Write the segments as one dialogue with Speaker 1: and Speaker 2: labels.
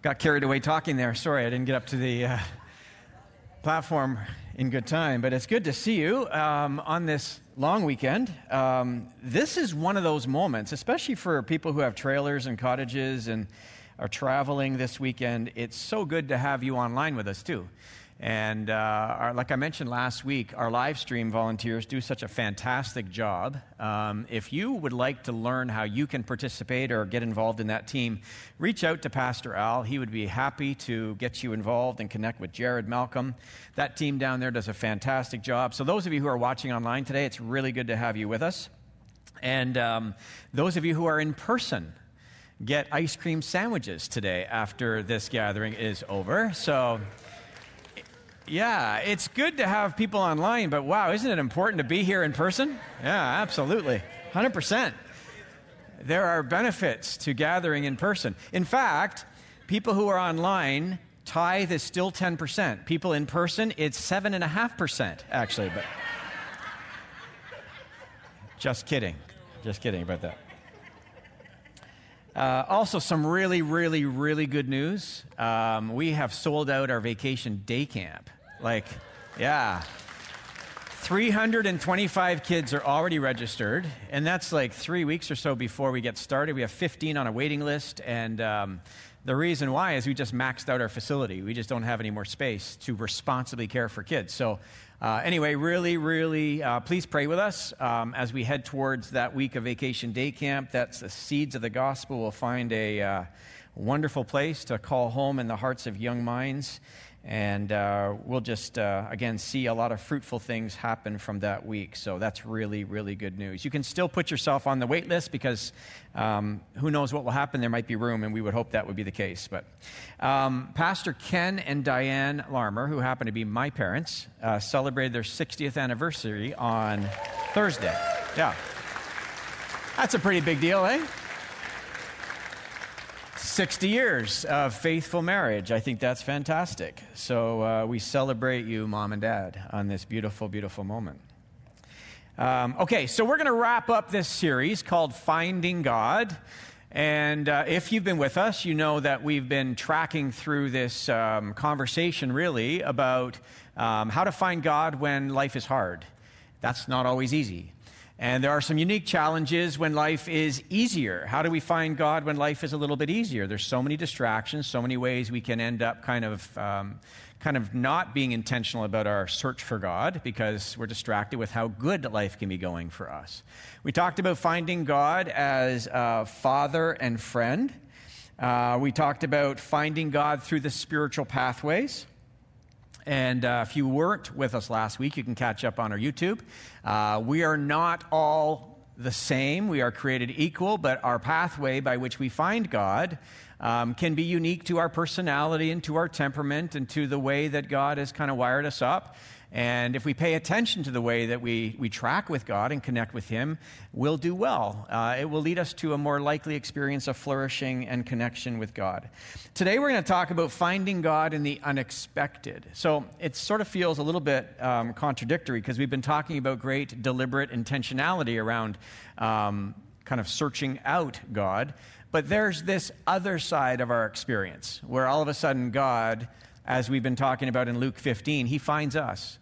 Speaker 1: Got carried away talking there. Sorry, I didn't get up to the uh, platform in good time, but it's good to see you um, on this long weekend. Um, this is one of those moments, especially for people who have trailers and cottages and are traveling this weekend. It's so good to have you online with us, too. And uh, our, like I mentioned last week, our live stream volunteers do such a fantastic job. Um, if you would like to learn how you can participate or get involved in that team, reach out to Pastor Al. He would be happy to get you involved and connect with Jared Malcolm. That team down there does a fantastic job. So, those of you who are watching online today, it's really good to have you with us. And um, those of you who are in person, get ice cream sandwiches today after this gathering is over. So, yeah, it's good to have people online, but wow, isn't it important to be here in person? Yeah, absolutely. 100%. There are benefits to gathering in person. In fact, people who are online, tithe is still 10%. People in person, it's 7.5%, actually. But just kidding. Just kidding about that. Uh, also, some really, really, really good news. Um, we have sold out our vacation day camp. Like, yeah. 325 kids are already registered, and that's like three weeks or so before we get started. We have 15 on a waiting list, and um, the reason why is we just maxed out our facility. We just don't have any more space to responsibly care for kids. So, uh, anyway, really, really, uh, please pray with us um, as we head towards that week of vacation day camp. That's the seeds of the gospel. We'll find a uh, wonderful place to call home in the hearts of young minds. And uh, we'll just, uh, again, see a lot of fruitful things happen from that week. So that's really, really good news. You can still put yourself on the wait list because um, who knows what will happen. There might be room, and we would hope that would be the case. But um, Pastor Ken and Diane Larmer, who happen to be my parents, uh, celebrated their 60th anniversary on Thursday. Yeah. That's a pretty big deal, eh? 60 years of faithful marriage. I think that's fantastic. So uh, we celebrate you, mom and dad, on this beautiful, beautiful moment. Um, okay, so we're going to wrap up this series called Finding God. And uh, if you've been with us, you know that we've been tracking through this um, conversation really about um, how to find God when life is hard. That's not always easy. And there are some unique challenges when life is easier. How do we find God when life is a little bit easier? There's so many distractions, so many ways we can end up kind of, um, kind of not being intentional about our search for God because we're distracted with how good life can be going for us. We talked about finding God as a father and friend. Uh, we talked about finding God through the spiritual pathways. And uh, if you weren't with us last week, you can catch up on our YouTube. Uh, we are not all the same. We are created equal, but our pathway by which we find God um, can be unique to our personality and to our temperament and to the way that God has kind of wired us up. And if we pay attention to the way that we, we track with God and connect with Him, we'll do well. Uh, it will lead us to a more likely experience of flourishing and connection with God. Today, we're going to talk about finding God in the unexpected. So it sort of feels a little bit um, contradictory because we've been talking about great deliberate intentionality around um, kind of searching out God. But there's this other side of our experience where all of a sudden God as we've been talking about in Luke 15, he finds us.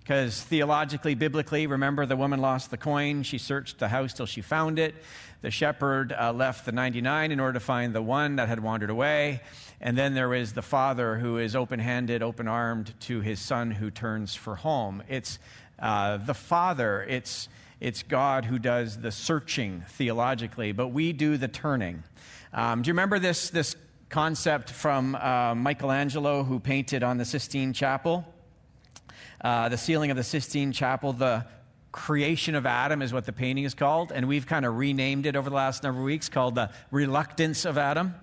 Speaker 1: Because theologically, biblically, remember the woman lost the coin. She searched the house till she found it. The shepherd uh, left the 99 in order to find the one that had wandered away. And then there is the father who is open handed, open armed to his son who turns for home. It's uh, the father, it's, it's God who does the searching theologically, but we do the turning. Um, do you remember this, this concept from uh, Michelangelo, who painted on the Sistine Chapel. Uh, the ceiling of the Sistine Chapel, the creation of Adam is what the painting is called, and we've kind of renamed it over the last number of weeks called the reluctance of Adam.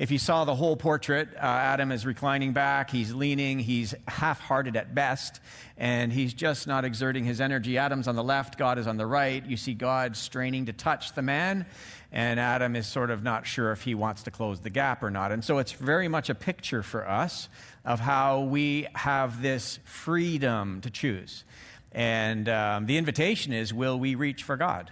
Speaker 1: If you saw the whole portrait, uh, Adam is reclining back, he's leaning, he's half hearted at best, and he's just not exerting his energy. Adam's on the left, God is on the right. You see God straining to touch the man, and Adam is sort of not sure if he wants to close the gap or not. And so it's very much a picture for us of how we have this freedom to choose. And um, the invitation is will we reach for God?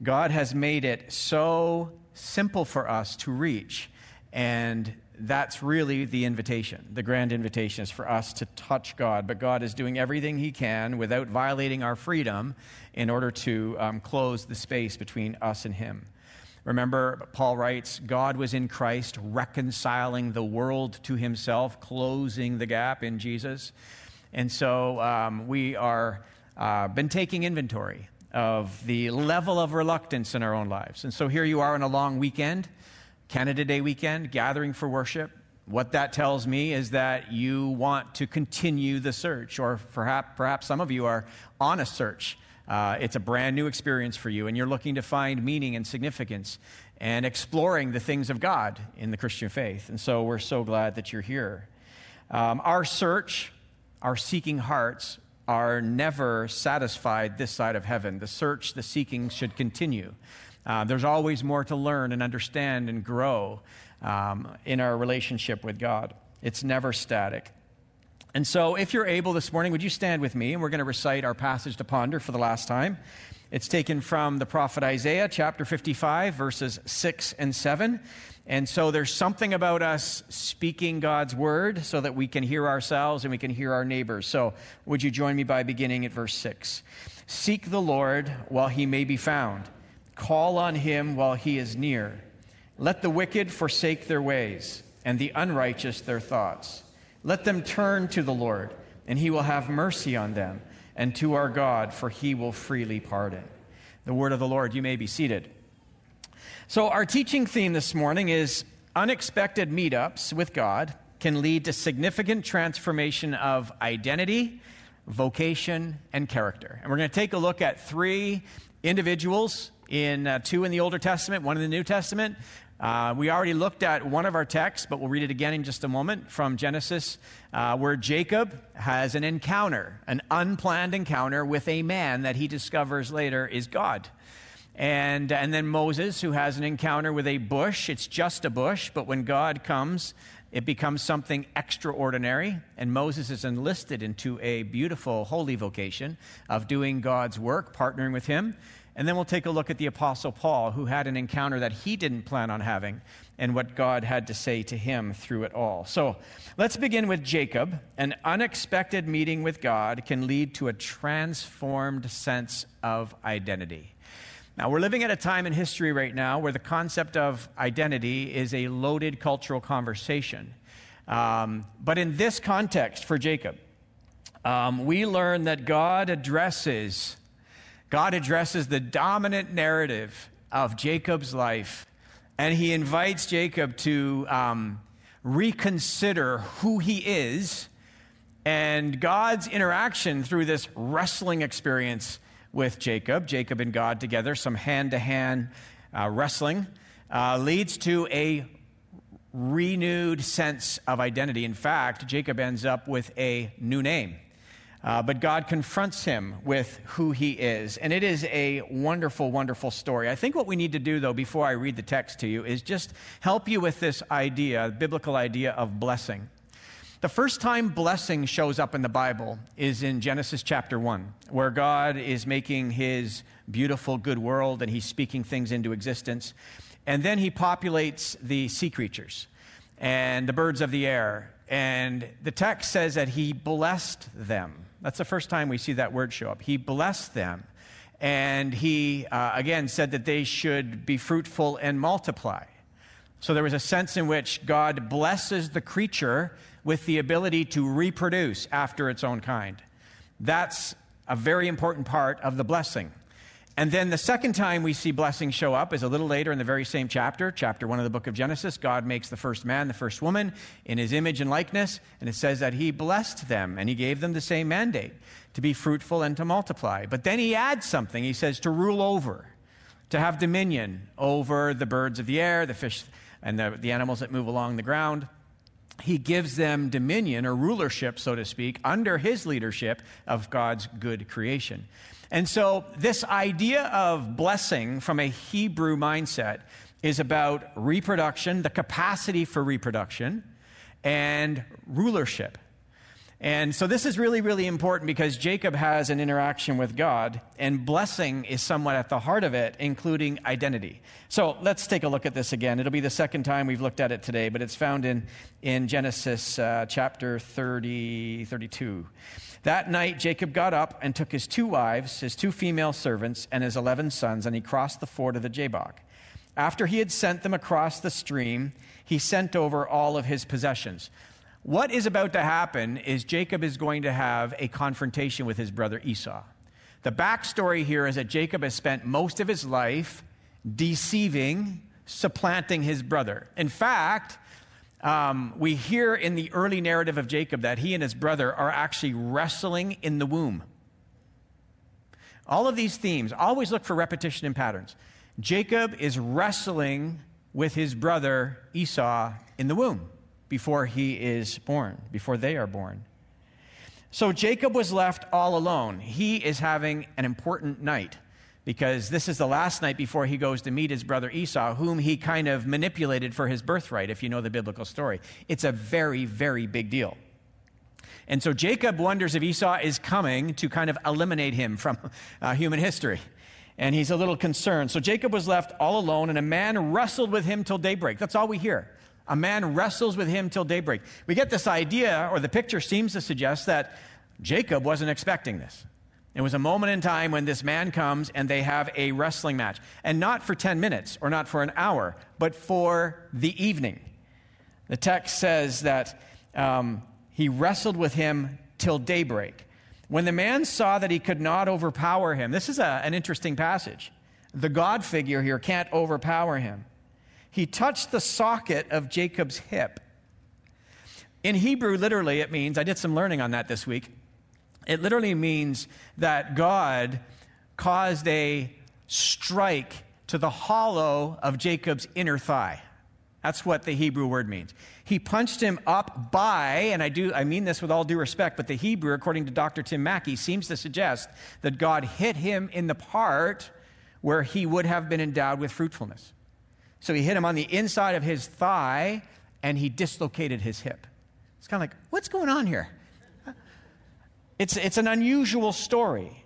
Speaker 1: God has made it so simple for us to reach. And that's really the invitation. The grand invitation is for us to touch God, but God is doing everything He can without violating our freedom in order to um, close the space between us and Him. Remember, Paul writes, God was in Christ reconciling the world to Himself, closing the gap in Jesus. And so um, we are uh, been taking inventory of the level of reluctance in our own lives. And so here you are on a long weekend Canada Day weekend, gathering for worship. What that tells me is that you want to continue the search, or perhaps, perhaps some of you are on a search. Uh, it's a brand new experience for you, and you're looking to find meaning and significance and exploring the things of God in the Christian faith. And so we're so glad that you're here. Um, our search, our seeking hearts, are never satisfied this side of heaven. The search, the seeking should continue. Uh, there's always more to learn and understand and grow um, in our relationship with God. It's never static. And so, if you're able this morning, would you stand with me? And we're going to recite our passage to ponder for the last time. It's taken from the prophet Isaiah, chapter 55, verses 6 and 7. And so there's something about us speaking God's word so that we can hear ourselves and we can hear our neighbors. So would you join me by beginning at verse 6? Seek the Lord while he may be found. Call on him while he is near. Let the wicked forsake their ways, and the unrighteous their thoughts. Let them turn to the Lord, and he will have mercy on them, and to our God, for he will freely pardon. The word of the Lord, you may be seated. So, our teaching theme this morning is unexpected meetups with God can lead to significant transformation of identity, vocation, and character. And we're going to take a look at three individuals in uh, two in the Older Testament, one in the New Testament. Uh, we already looked at one of our texts, but we'll read it again in just a moment from Genesis, uh, where Jacob has an encounter, an unplanned encounter with a man that he discovers later is God. And, and then Moses, who has an encounter with a bush. It's just a bush, but when God comes, it becomes something extraordinary. And Moses is enlisted into a beautiful holy vocation of doing God's work, partnering with him. And then we'll take a look at the Apostle Paul, who had an encounter that he didn't plan on having, and what God had to say to him through it all. So let's begin with Jacob. An unexpected meeting with God can lead to a transformed sense of identity. Now, we're living at a time in history right now where the concept of identity is a loaded cultural conversation. Um, but in this context for Jacob, um, we learn that God addresses God addresses the dominant narrative of Jacob's life, and he invites Jacob to um, reconsider who he is and God's interaction through this wrestling experience with Jacob, Jacob and God together, some hand to hand wrestling, uh, leads to a renewed sense of identity. In fact, Jacob ends up with a new name. Uh, but God confronts him with who he is. And it is a wonderful, wonderful story. I think what we need to do, though, before I read the text to you, is just help you with this idea, biblical idea of blessing. The first time blessing shows up in the Bible is in Genesis chapter 1, where God is making his beautiful, good world and he's speaking things into existence. And then he populates the sea creatures and the birds of the air. And the text says that he blessed them. That's the first time we see that word show up. He blessed them. And he, uh, again, said that they should be fruitful and multiply. So there was a sense in which God blesses the creature with the ability to reproduce after its own kind. That's a very important part of the blessing. And then the second time we see blessing show up is a little later in the very same chapter, chapter one of the book of Genesis. God makes the first man, the first woman, in his image and likeness, and it says that he blessed them and he gave them the same mandate to be fruitful and to multiply. But then he adds something. He says to rule over, to have dominion over the birds of the air, the fish, and the, the animals that move along the ground. He gives them dominion or rulership, so to speak, under his leadership of God's good creation. And so, this idea of blessing from a Hebrew mindset is about reproduction, the capacity for reproduction, and rulership. And so this is really, really important because Jacob has an interaction with God, and blessing is somewhat at the heart of it, including identity. So let's take a look at this again. It'll be the second time we've looked at it today, but it's found in, in Genesis uh, chapter 30, 32. That night, Jacob got up and took his two wives, his two female servants, and his 11 sons, and he crossed the ford of the Jabbok. After he had sent them across the stream, he sent over all of his possessions. What is about to happen is Jacob is going to have a confrontation with his brother Esau. The backstory here is that Jacob has spent most of his life deceiving, supplanting his brother. In fact, um, we hear in the early narrative of Jacob that he and his brother are actually wrestling in the womb. All of these themes always look for repetition and patterns. Jacob is wrestling with his brother Esau in the womb before he is born, before they are born. So Jacob was left all alone. He is having an important night because this is the last night before he goes to meet his brother Esau, whom he kind of manipulated for his birthright, if you know the biblical story. It's a very, very big deal. And so Jacob wonders if Esau is coming to kind of eliminate him from uh, human history. And he's a little concerned. So Jacob was left all alone, and a man wrestled with him till daybreak. That's all we hear. A man wrestles with him till daybreak. We get this idea, or the picture seems to suggest that Jacob wasn't expecting this. It was a moment in time when this man comes and they have a wrestling match. And not for 10 minutes or not for an hour, but for the evening. The text says that um, he wrestled with him till daybreak. When the man saw that he could not overpower him, this is a, an interesting passage. The God figure here can't overpower him he touched the socket of Jacob's hip. In Hebrew, literally, it means, I did some learning on that this week. It literally means that God caused a strike to the hollow of Jacob's inner thigh. That's what the Hebrew word means. He punched him up by, and I do I mean this with all due respect, but the Hebrew, according to Dr. Tim Mackie, seems to suggest that God hit him in the part where he would have been endowed with fruitfulness. So he hit him on the inside of his thigh and he dislocated his hip. It's kind of like, what's going on here? It's, it's an unusual story.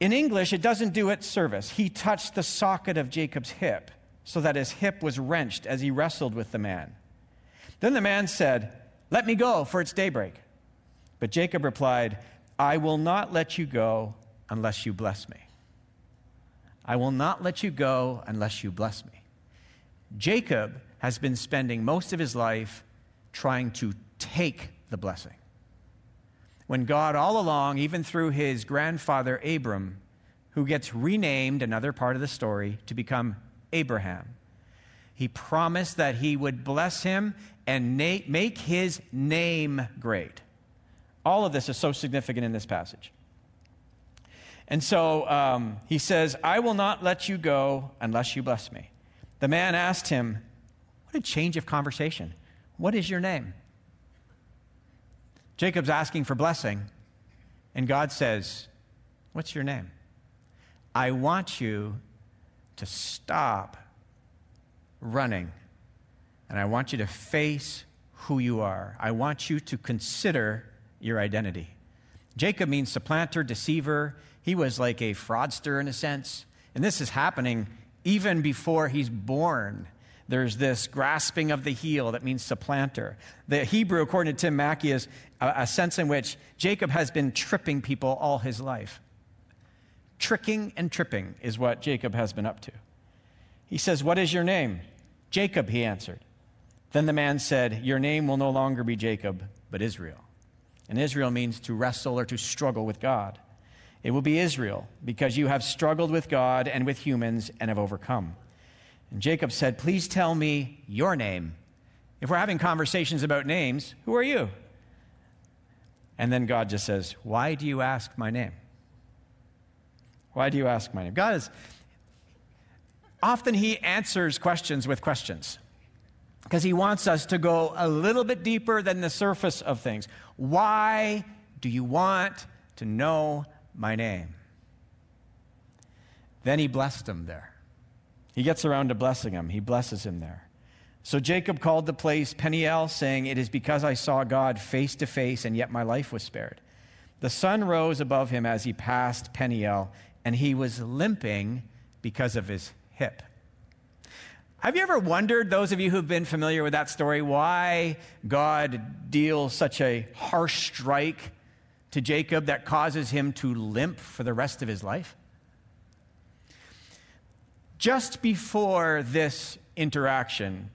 Speaker 1: In English, it doesn't do it service. He touched the socket of Jacob's hip so that his hip was wrenched as he wrestled with the man. Then the man said, Let me go, for it's daybreak. But Jacob replied, I will not let you go unless you bless me. I will not let you go unless you bless me. Jacob has been spending most of his life trying to take the blessing. When God, all along, even through his grandfather Abram, who gets renamed, another part of the story, to become Abraham, he promised that he would bless him and na- make his name great. All of this is so significant in this passage. And so um, he says, I will not let you go unless you bless me. The man asked him, What a change of conversation. What is your name? Jacob's asking for blessing, and God says, What's your name? I want you to stop running, and I want you to face who you are. I want you to consider your identity. Jacob means supplanter, deceiver. He was like a fraudster in a sense. And this is happening even before he's born. There's this grasping of the heel that means supplanter. The Hebrew, according to Tim Mackie, is a, a sense in which Jacob has been tripping people all his life. Tricking and tripping is what Jacob has been up to. He says, What is your name? Jacob, he answered. Then the man said, Your name will no longer be Jacob, but Israel. And Israel means to wrestle or to struggle with God. It will be Israel, because you have struggled with God and with humans and have overcome. And Jacob said, Please tell me your name. If we're having conversations about names, who are you? And then God just says, Why do you ask my name? Why do you ask my name? God is often He answers questions with questions because He wants us to go a little bit deeper than the surface of things. Why do you want to know my name. Then he blessed him there. He gets around to blessing him. He blesses him there. So Jacob called the place Peniel, saying, It is because I saw God face to face, and yet my life was spared. The sun rose above him as he passed Peniel, and he was limping because of his hip. Have you ever wondered, those of you who've been familiar with that story, why God deals such a harsh strike to Jacob that causes him to limp for the rest of his life? Just before this interaction,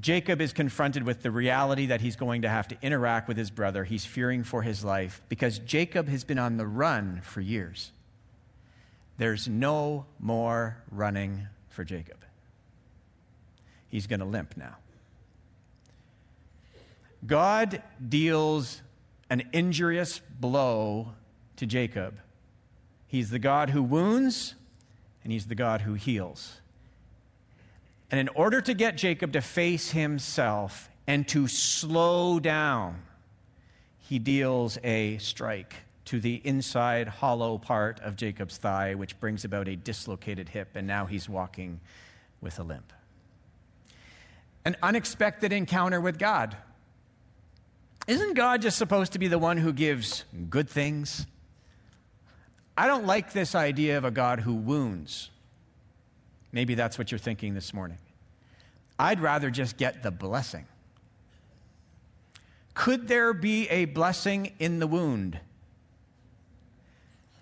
Speaker 1: Jacob is confronted with the reality that he's going to have to interact with his brother. He's fearing for his life because Jacob has been on the run for years. There's no more running for Jacob. He's going to limp now. God deals an injurious blow to Jacob. He's the God who wounds, and he's the God who heals. And in order to get Jacob to face himself and to slow down, he deals a strike to the inside hollow part of Jacob's thigh, which brings about a dislocated hip, and now he's walking with a limp. An unexpected encounter with God. Isn't God just supposed to be the one who gives good things? I don't like this idea of a God who wounds. Maybe that's what you're thinking this morning. I'd rather just get the blessing. Could there be a blessing in the wound?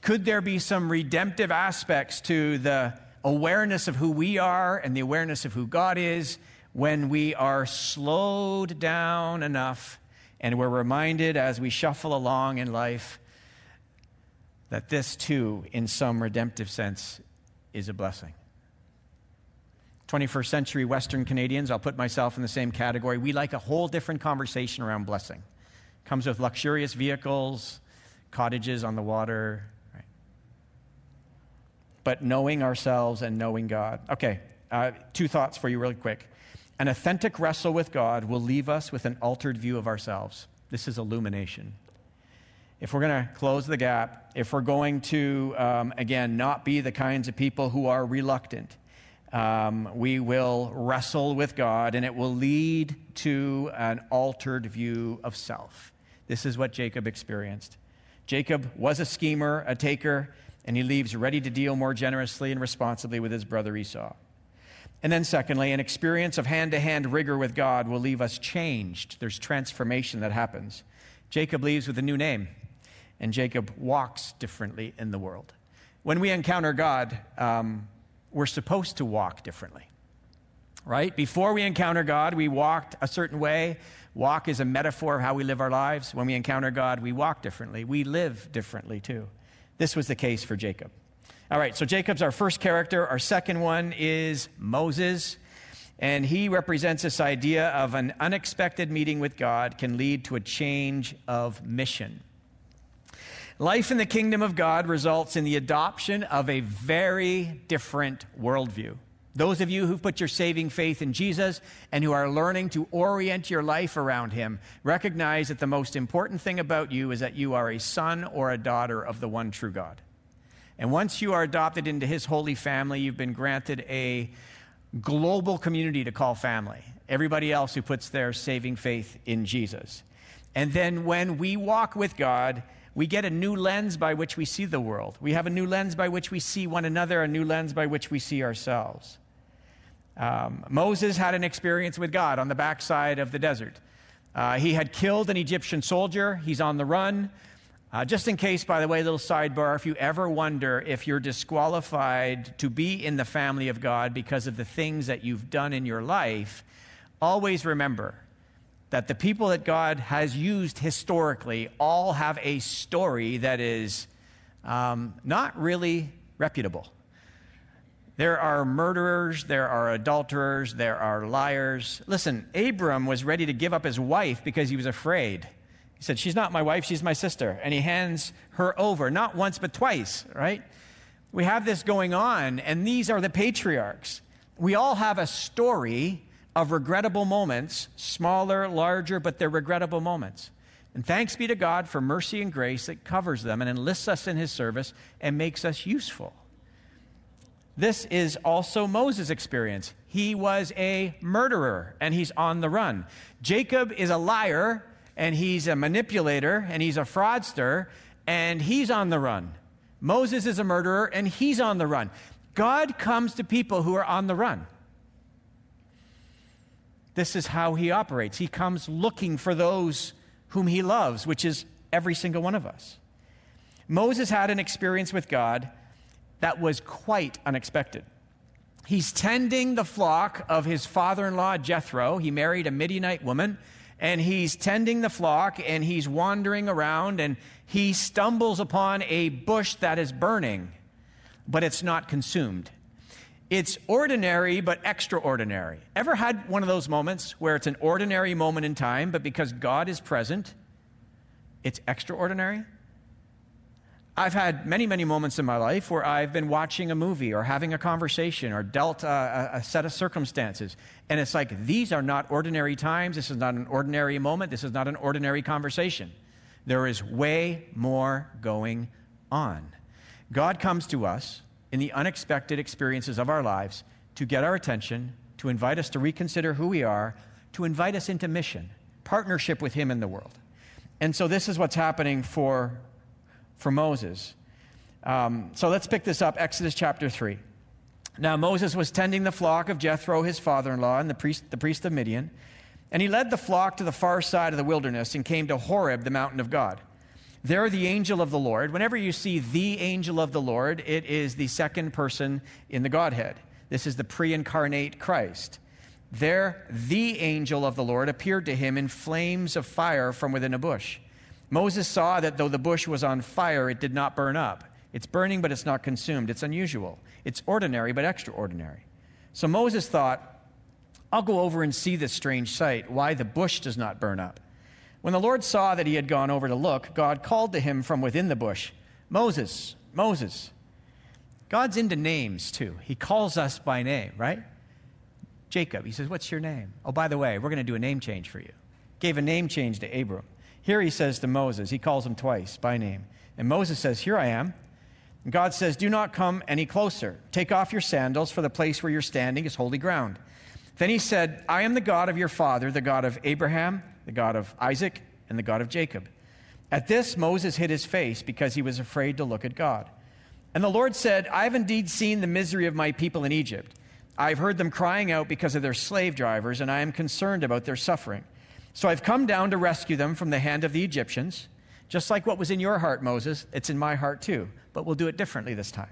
Speaker 1: Could there be some redemptive aspects to the awareness of who we are and the awareness of who God is when we are slowed down enough and we're reminded as we shuffle along in life that this too, in some redemptive sense, is a blessing? 21st century Western Canadians, I'll put myself in the same category. We like a whole different conversation around blessing. Comes with luxurious vehicles, cottages on the water, right? But knowing ourselves and knowing God. Okay, uh, two thoughts for you, really quick. An authentic wrestle with God will leave us with an altered view of ourselves. This is illumination. If we're going to close the gap, if we're going to, um, again, not be the kinds of people who are reluctant, um, we will wrestle with God, and it will lead to an altered view of self. This is what Jacob experienced. Jacob was a schemer, a taker, and he leaves ready to deal more generously and responsibly with his brother Esau. And then, secondly, an experience of hand to hand rigor with God will leave us changed. There's transformation that happens. Jacob leaves with a new name, and Jacob walks differently in the world. When we encounter God, um, we're supposed to walk differently. Right? Before we encounter God, we walked a certain way. Walk is a metaphor of how we live our lives. When we encounter God, we walk differently. We live differently too. This was the case for Jacob. All right, so Jacob's our first character. Our second one is Moses. And he represents this idea of an unexpected meeting with God can lead to a change of mission. Life in the kingdom of God results in the adoption of a very different worldview. Those of you who put your saving faith in Jesus and who are learning to orient your life around Him recognize that the most important thing about you is that you are a son or a daughter of the one true God. And once you are adopted into His holy family, you've been granted a global community to call family. Everybody else who puts their saving faith in Jesus. And then when we walk with God, we get a new lens by which we see the world. We have a new lens by which we see one another, a new lens by which we see ourselves. Um, Moses had an experience with God on the backside of the desert. Uh, he had killed an Egyptian soldier. He's on the run. Uh, just in case, by the way, little sidebar if you ever wonder if you're disqualified to be in the family of God because of the things that you've done in your life, always remember that the people that God has used historically all have a story that is um, not really reputable. There are murderers, there are adulterers, there are liars. Listen, Abram was ready to give up his wife because he was afraid. He said, She's not my wife, she's my sister. And he hands her over, not once, but twice, right? We have this going on, and these are the patriarchs. We all have a story of regrettable moments, smaller, larger, but they're regrettable moments. And thanks be to God for mercy and grace that covers them and enlists us in his service and makes us useful. This is also Moses' experience. he was a murderer and he's on the run. Jacob is a liar and he's a manipulator and he's a fraudster and he's on the run. Moses is a murderer and he's on the run. God comes to people who are on the run. This is how he operates. He comes looking for those whom he loves, which is every single one of us. Moses had an experience with God that was quite unexpected. He's tending the flock of his father in law, Jethro. He married a Midianite woman, and he's tending the flock and he's wandering around and he stumbles upon a bush that is burning, but it's not consumed. It's ordinary but extraordinary. Ever had one of those moments where it's an ordinary moment in time, but because God is present, it's extraordinary? I've had many, many moments in my life where I've been watching a movie or having a conversation or dealt a, a, set of circumstances. And it's like, these are not ordinary times. This is not an ordinary moment. This is not an ordinary conversation. There is way more going on. God comes to us in the unexpected experiences of our lives to get our attention, to invite us to reconsider who we are, to invite us into mission, partnership with Him in the world. And so this is what's happening for for Moses. Um, so let's pick this up Exodus chapter 3. Now, Moses was tending the flock of Jethro, his father in law, and the priest, the priest of Midian. And he led the flock to the far side of the wilderness and came to Horeb, the mountain of God. There, the angel of the Lord, whenever you see the angel of the Lord, it is the second person in the Godhead. This is the pre incarnate Christ. There, the angel of the Lord appeared to him in flames of fire from within a bush. Moses saw that though the bush was on fire, it did not burn up. It's burning, but it's not consumed. It's unusual. It's ordinary, but extraordinary. So Moses thought, I'll go over and see this strange sight, why the bush does not burn up. When the Lord saw that he had gone over to look, God called to him from within the bush, Moses, Moses. God's into names too. He calls us by name, right? Jacob, he says, What's your name? Oh, by the way, we're going to do a name change for you. Gave a name change to Abram. Here he says to Moses, he calls him twice by name. And Moses says, Here I am. And God says, Do not come any closer. Take off your sandals, for the place where you're standing is holy ground. Then he said, I am the God of your father, the God of Abraham, the God of Isaac, and the God of Jacob. At this, Moses hid his face because he was afraid to look at God. And the Lord said, I have indeed seen the misery of my people in Egypt. I've heard them crying out because of their slave drivers, and I am concerned about their suffering. So I've come down to rescue them from the hand of the Egyptians. Just like what was in your heart, Moses, it's in my heart too, but we'll do it differently this time.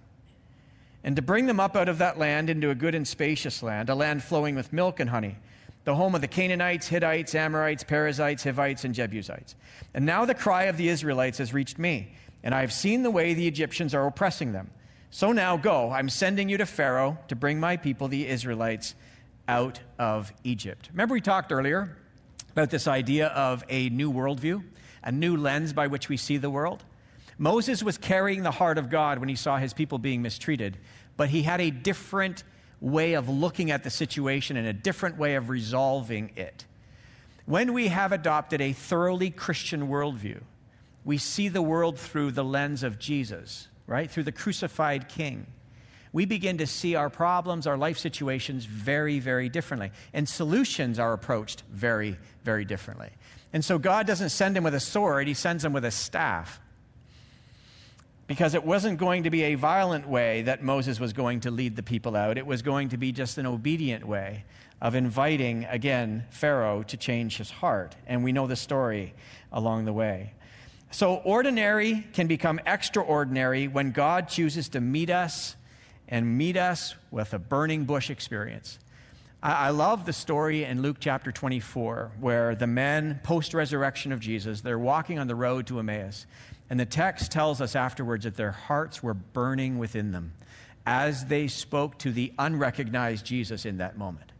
Speaker 1: And to bring them up out of that land into a good and spacious land, a land flowing with milk and honey, the home of the Canaanites, Hittites, Amorites, Perizzites, Hivites, and Jebusites. And now the cry of the Israelites has reached me, and I have seen the way the Egyptians are oppressing them. So now go, I'm sending you to Pharaoh to bring my people, the Israelites, out of Egypt. Remember, we talked earlier about this idea of a new worldview, a new lens by which we see the world. Moses was carrying the heart of God when he saw his people being mistreated, but he had a different way of looking at the situation and a different way of resolving it. When we have adopted a thoroughly Christian worldview, we see the world through the lens of Jesus, right? Through the crucified king we begin to see our problems, our life situations very, very differently. And solutions are approached very, very differently. And so God doesn't send him with a sword, he sends him with a staff. Because it wasn't going to be a violent way that Moses was going to lead the people out. It was going to be just an obedient way of inviting, again, Pharaoh to change his heart. And we know the story along the way. So, ordinary can become extraordinary when God chooses to meet us and meet us with a burning bush experience. I, love the story in Luke chapter 24 where the men, post resurrection of Jesus, they're walking on the road to Emmaus. And the text tells us afterwards that their hearts were burning within them as they spoke to the unrecognized Jesus in that moment.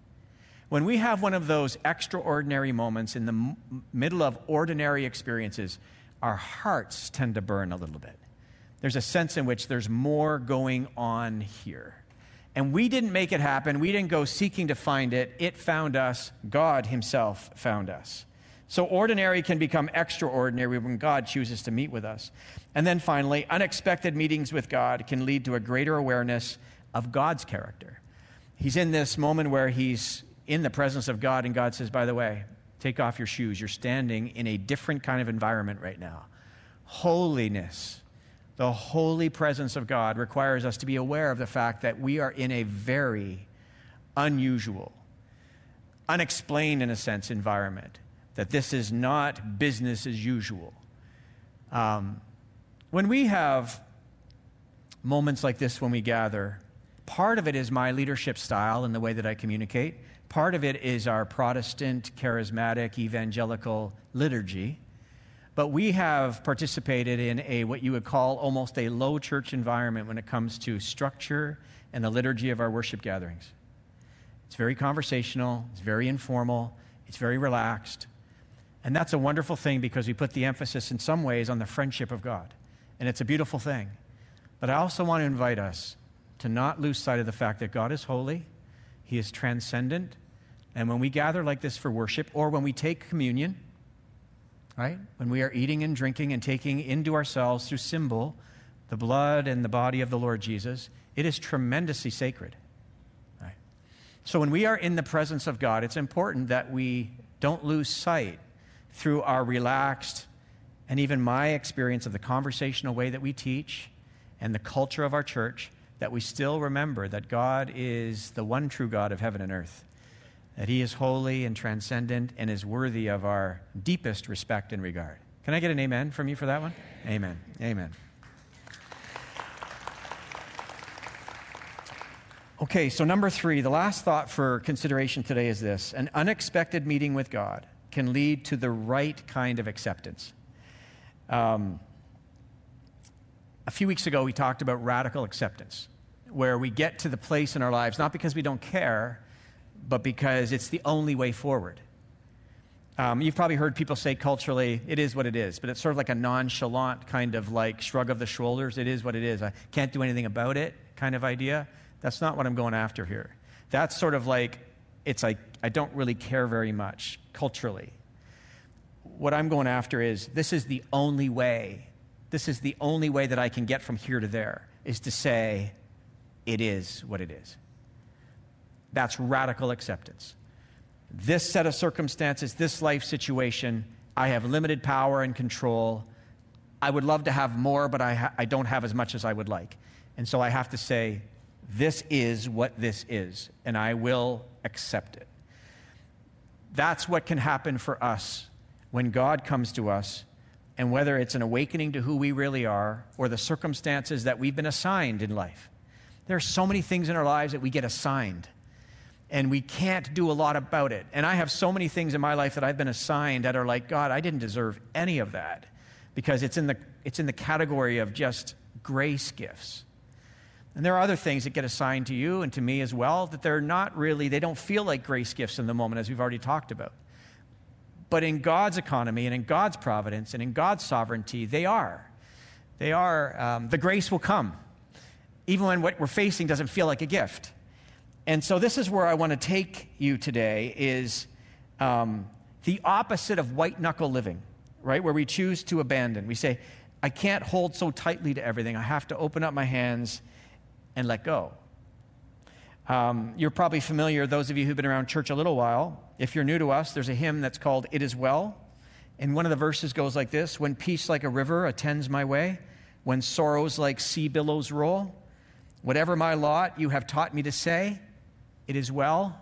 Speaker 1: When we have one of those extraordinary moments in the m- middle of ordinary experiences, our hearts tend to burn a little bit there's a sense in which there's more going on here. And we didn't make it happen. We didn't go seeking to find it. It found us. God Himself found us. So, ordinary can become extraordinary when God chooses to meet with us. And then finally, unexpected meetings with God can lead to a greater awareness of God's character. he's in this moment where he's in the presence of God, and God says, By the way, take off your shoes. You're standing in a different kind of environment right now. Holiness, the holy presence of God, requires us to be aware of the fact that we are in a very unusual, unexplained, in a sense, environment. That this is not business as usual. Um, when we have moments like this when we gather, part of it is my leadership style and the way that I communicate. Part of it is our Protestant, charismatic, evangelical liturgy. But we have participated in a what you would call almost a low church environment when it comes to structure and the liturgy of our worship gatherings. It's very conversational, it's very informal, it's very relaxed. And that's a wonderful thing because we put the emphasis in some ways on the friendship of God. And it's a beautiful thing. But I also want to invite us to not lose sight of the fact that God is holy, He is transcendent. And when we gather like this for worship, or when we take communion, right? When we are eating and drinking and taking into ourselves through symbol the blood and the body of the Lord Jesus, it is tremendously sacred. Right? So when we are in the presence of God, it's important that we don't lose sight through our relaxed and even my experience of the conversational way that we teach and the culture of our church that we still remember that God is the one true God of heaven and earth, that He is holy and transcendent and is worthy of our deepest respect and regard. Can I get an amen from you for that one? Amen. Amen. Okay, so number three, the last thought for consideration today is this an unexpected meeting with God can lead to the right kind of acceptance. Um, a few weeks ago, we talked about radical acceptance, where we get to the place in our lives, not because we don't care, but because it's the only way forward. Um, you've probably heard people say culturally, it is what it is, but it's sort of like a nonchalant kind of like shrug of the shoulders. It is what it is. I can't do anything about it kind of idea. That's not what I'm going after here. That's sort of like, it's like, I don't really care very much culturally. What I'm going after is this is the only way this is the only way that I can get from here to there, is to say, it is what it is. That's radical acceptance. This set of circumstances, this life situation, I have limited power and control. I would love to have more, but I, ha- I don't have as much as I would like. And so I have to say, this is what this is, and I will accept it. That's what can happen for us when God comes to us and whether it's an awakening to who we really are or the circumstances that we've been assigned in life. There are so many things in our lives that we get assigned, and we can't do a lot about it. And I have so many things in my life that I've been assigned that are like, God, I didn't deserve any of that because it's in the, it's in the category of just grace gifts. And there are other things that get assigned to you and to me as well that they're not really, they don't feel like grace gifts in the moment, as we've already talked about. But in God's economy and in God's providence and in God's sovereignty, they are. They are. Um, the grace will come, even when what we're facing doesn't feel like a gift. And so this is where I want to take you today is um, the opposite of white knuckle living, right? Where we choose to abandon. We say, I can't hold so tightly to everything. I have to open up my hands and let go. Um, you're probably familiar, those of you who've been around church a little while. If you're new to us, there's a hymn that's called It Is Well. And one of the verses goes like this When peace like a river attends my way, when sorrows like sea billows roll, whatever my lot you have taught me to say, it is well,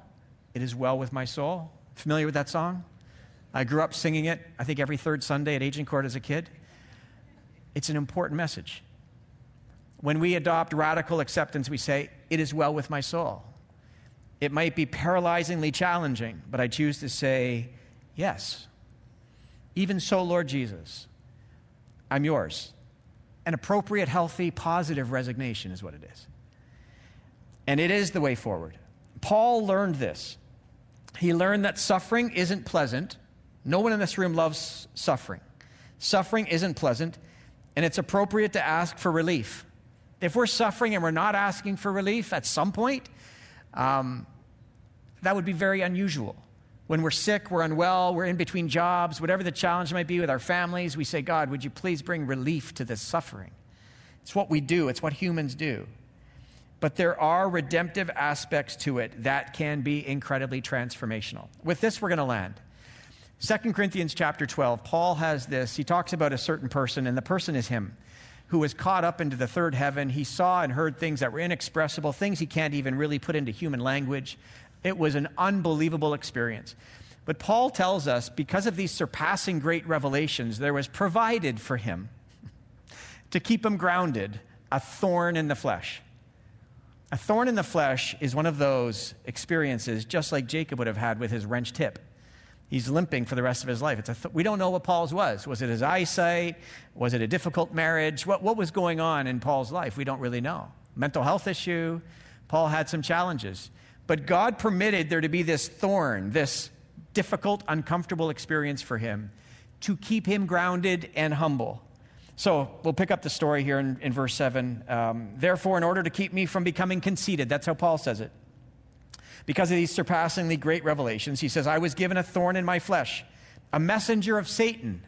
Speaker 1: it is well with my soul. Familiar with that song? I grew up singing it, I think, every third Sunday at Agincourt as a kid. It's an important message. When we adopt radical acceptance, we say, It is well with my soul. It might be paralyzingly challenging, but I choose to say, Yes. Even so, Lord Jesus, I'm yours. An appropriate, healthy, positive resignation is what it is. And it is the way forward. Paul learned this. He learned that suffering isn't pleasant. No one in this room loves suffering. Suffering isn't pleasant, and it's appropriate to ask for relief. If we're suffering and we're not asking for relief at some point, um, that would be very unusual. When we're sick, we're unwell, we're in between jobs, whatever the challenge might be with our families, we say, God, would you please bring relief to this suffering? It's what we do, it's what humans do. but there are redemptive aspects to it that can be incredibly transformational. With this, we're going to land. 2 Corinthians chapter 12, Paul has this. He talks about a certain person, and the person is him, who was caught up into the third heaven. He saw and heard things that were inexpressible, things he can't even really put into human language. It was an unbelievable experience. But Paul tells us because of these surpassing great revelations, there was provided for him to keep him grounded a thorn in the flesh. A thorn in the flesh is one of those experiences, just like Jacob would have had with his wrenched hip. He's limping for the rest of his life. Th- we don't know what Paul's was. Was it his eyesight? Was it a difficult marriage? What, what was going on in Paul's life? We don't really know. Mental health issue. Paul had some challenges. But God permitted there to be this thorn, this difficult, uncomfortable experience for him to keep him grounded and humble. So we'll pick up the story here in, in verse 7. Um, Therefore, in order to keep me from becoming conceited, that's how Paul says it. Because of these surpassingly great revelations, he says, I was given a thorn in my flesh, a messenger of Satan.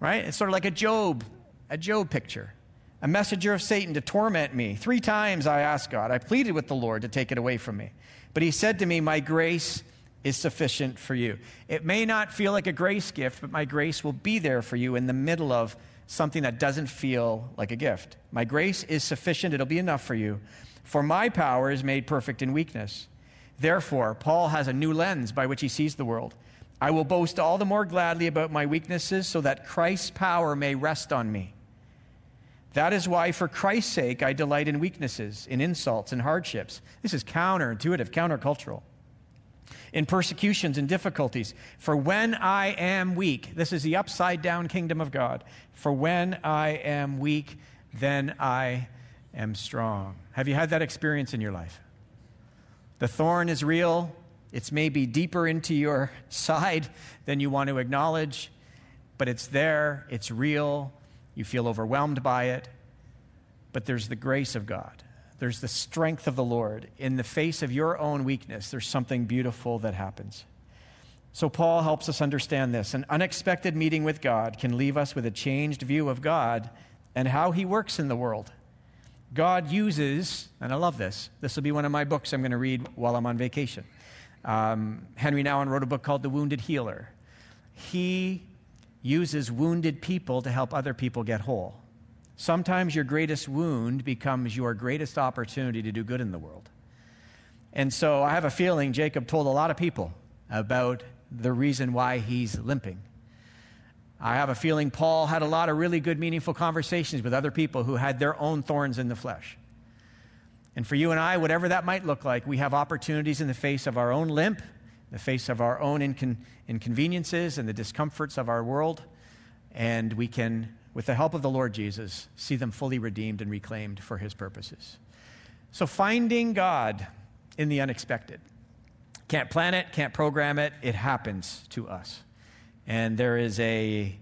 Speaker 1: Right? It's sort of like a Job, a Job picture. A messenger of Satan to torment me. Three times I asked God. I pleaded with the Lord to take it away from me. But he said to me, My grace is sufficient for you. It may not feel like a grace gift, but my grace will be there for you in the middle of something that doesn't feel like a gift. My grace is sufficient, it'll be enough for you. For my power is made perfect in weakness. Therefore, Paul has a new lens by which he sees the world. I will boast all the more gladly about my weaknesses so that Christ's power may rest on me. That is why, for Christ's sake, I delight in weaknesses, in insults, in hardships. This is counterintuitive, countercultural in persecutions and difficulties. For when I am weak, this is the upside down kingdom of God. For when I am weak, then I am strong. Have you had that experience in your life? The thorn is real. It's maybe deeper into your side than you want to acknowledge, but it's there. It's real. You feel overwhelmed by it. But there's the grace of God there's the strength of the Lord. In the face of your own weakness, there's something beautiful that happens. So, Paul helps us understand this. An unexpected meeting with God can leave us with a changed view of God and how he works in the world. God uses, and I love this, this will be one of my books I'm going to read while I'm on vacation. Um, Henri Nouwen wrote a book called The Wounded Healer. He uses wounded people to help other people get whole. Sometimes your greatest wound becomes your greatest opportunity to do good in the world. And so I have a feeling Jacob told a lot of people about the reason why he's limping. I have a feeling Paul had a lot of really good, meaningful conversations with other people who had their own thorns in the flesh. And for you and I, whatever that might look like, we have opportunities in the face of our own limp, the face of our own incon- inconveniences and the discomforts of our world, and we can with the help of the Lord Jesus, see them fully redeemed and reclaimed for his purposes. So, finding God in the unexpected. Can't plan it, can't program it, it happens to us. And there is a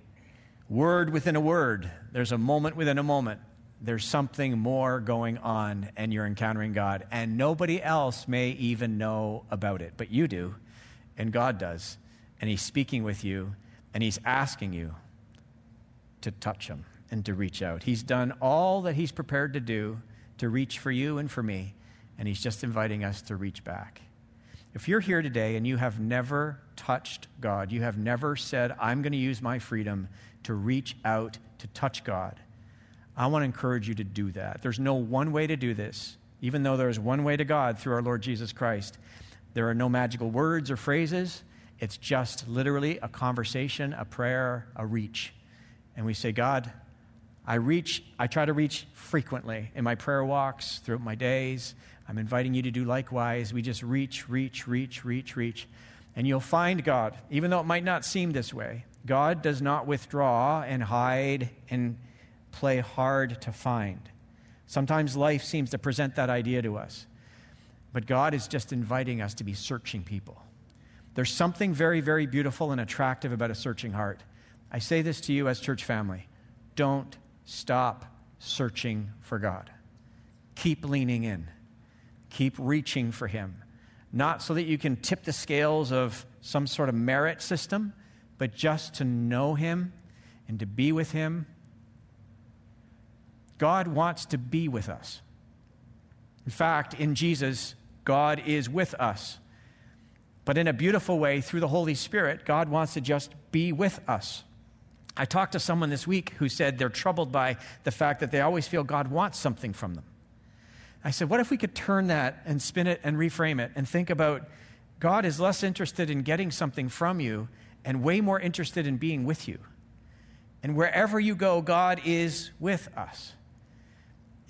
Speaker 1: word within a word, there's a moment within a moment. There's something more going on, and you're encountering God. And nobody else may even know about it, but you do, and God does. And He's speaking with you, and He's asking you to touch him and to reach out. He's done all that he's prepared to do to reach for you and for me, and he's just inviting us to reach back. If you're here today and you have never touched God, you have never said, I'm going to use my freedom to reach out to touch God, I want to encourage you to do that. There's no one way to do this, even though there is one way to God through our Lord Jesus Christ. There are no magical words or phrases. It's just literally a conversation, a prayer, a reach and we say, God, I reach, I try to reach frequently in my prayer walks, throughout my days. I'm inviting you to do likewise. We just reach, reach, reach, reach, reach. And you'll find God, even though it might not seem this way. God does not withdraw and hide and play hard to find. Sometimes life seems to present that idea to us. But God is just inviting us to be searching people. There's something very, very beautiful and attractive about a searching heart. I say this to you as church family don't stop searching for God. Keep leaning in, keep reaching for Him. Not so that you can tip the scales of some sort of merit system, but just to know Him and to be with Him. God wants to be with us. In fact, in Jesus, God is with us. But in a beautiful way, through the Holy Spirit, God wants to just be with us. I talked to someone this week who said they're troubled by the fact that they always feel God wants something from them. I said, what if we could turn that and spin it and reframe it and think about God is less interested in getting something from you and way more interested in being with you. And wherever you go, God is with us.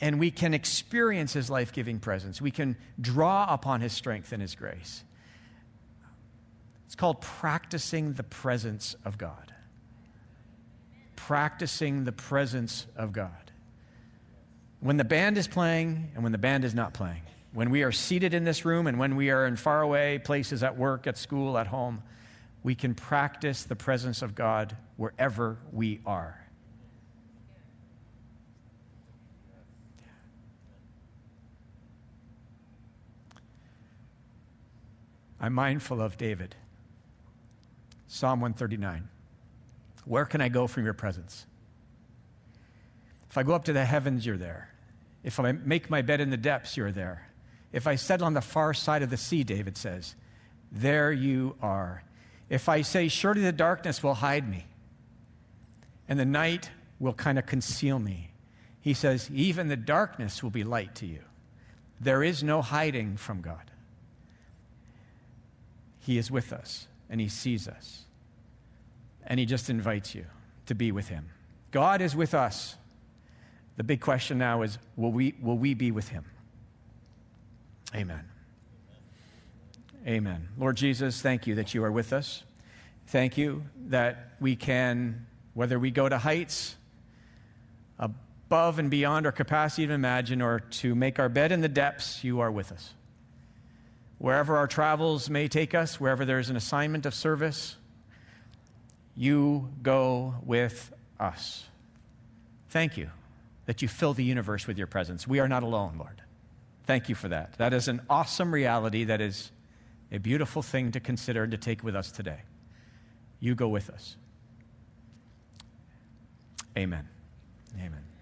Speaker 1: And we can experience his life giving presence. We can draw upon his strength and his grace. It's called practicing the presence of God. Practicing the presence of God. When the band is playing and when the band is not playing, when we are seated in this room and when we are in faraway places at work, at school, at home, we can practice the presence of God wherever we are. I'm mindful of David. Psalm 139. Where can I go from your presence? If I go up to the heavens, you're there. If I make my bed in the depths, you're there. If I settle on the far side of the sea, David says, there you are. If I say, Surely the darkness will hide me, and the night will kind of conceal me, he says, Even the darkness will be light to you. There is no hiding from God. He is with us and He sees us. And He just invites you to be with Him. God is with us. The big question now is will we, will we be with Him? Amen. Amen. Lord Jesus, thank you that you are with us. Thank you that we can, whether we go to heights above and beyond our capacity to imagine or to make our bed in the depths, you are with us. Wherever our travels may take us, wherever there's an assignment of service, you go with us. Thank you that you fill the universe with your presence. We are not alone, Lord. Thank you for that. That is an awesome reality that is a beautiful thing to consider and to take with us today. You go with us. Amen. Amen.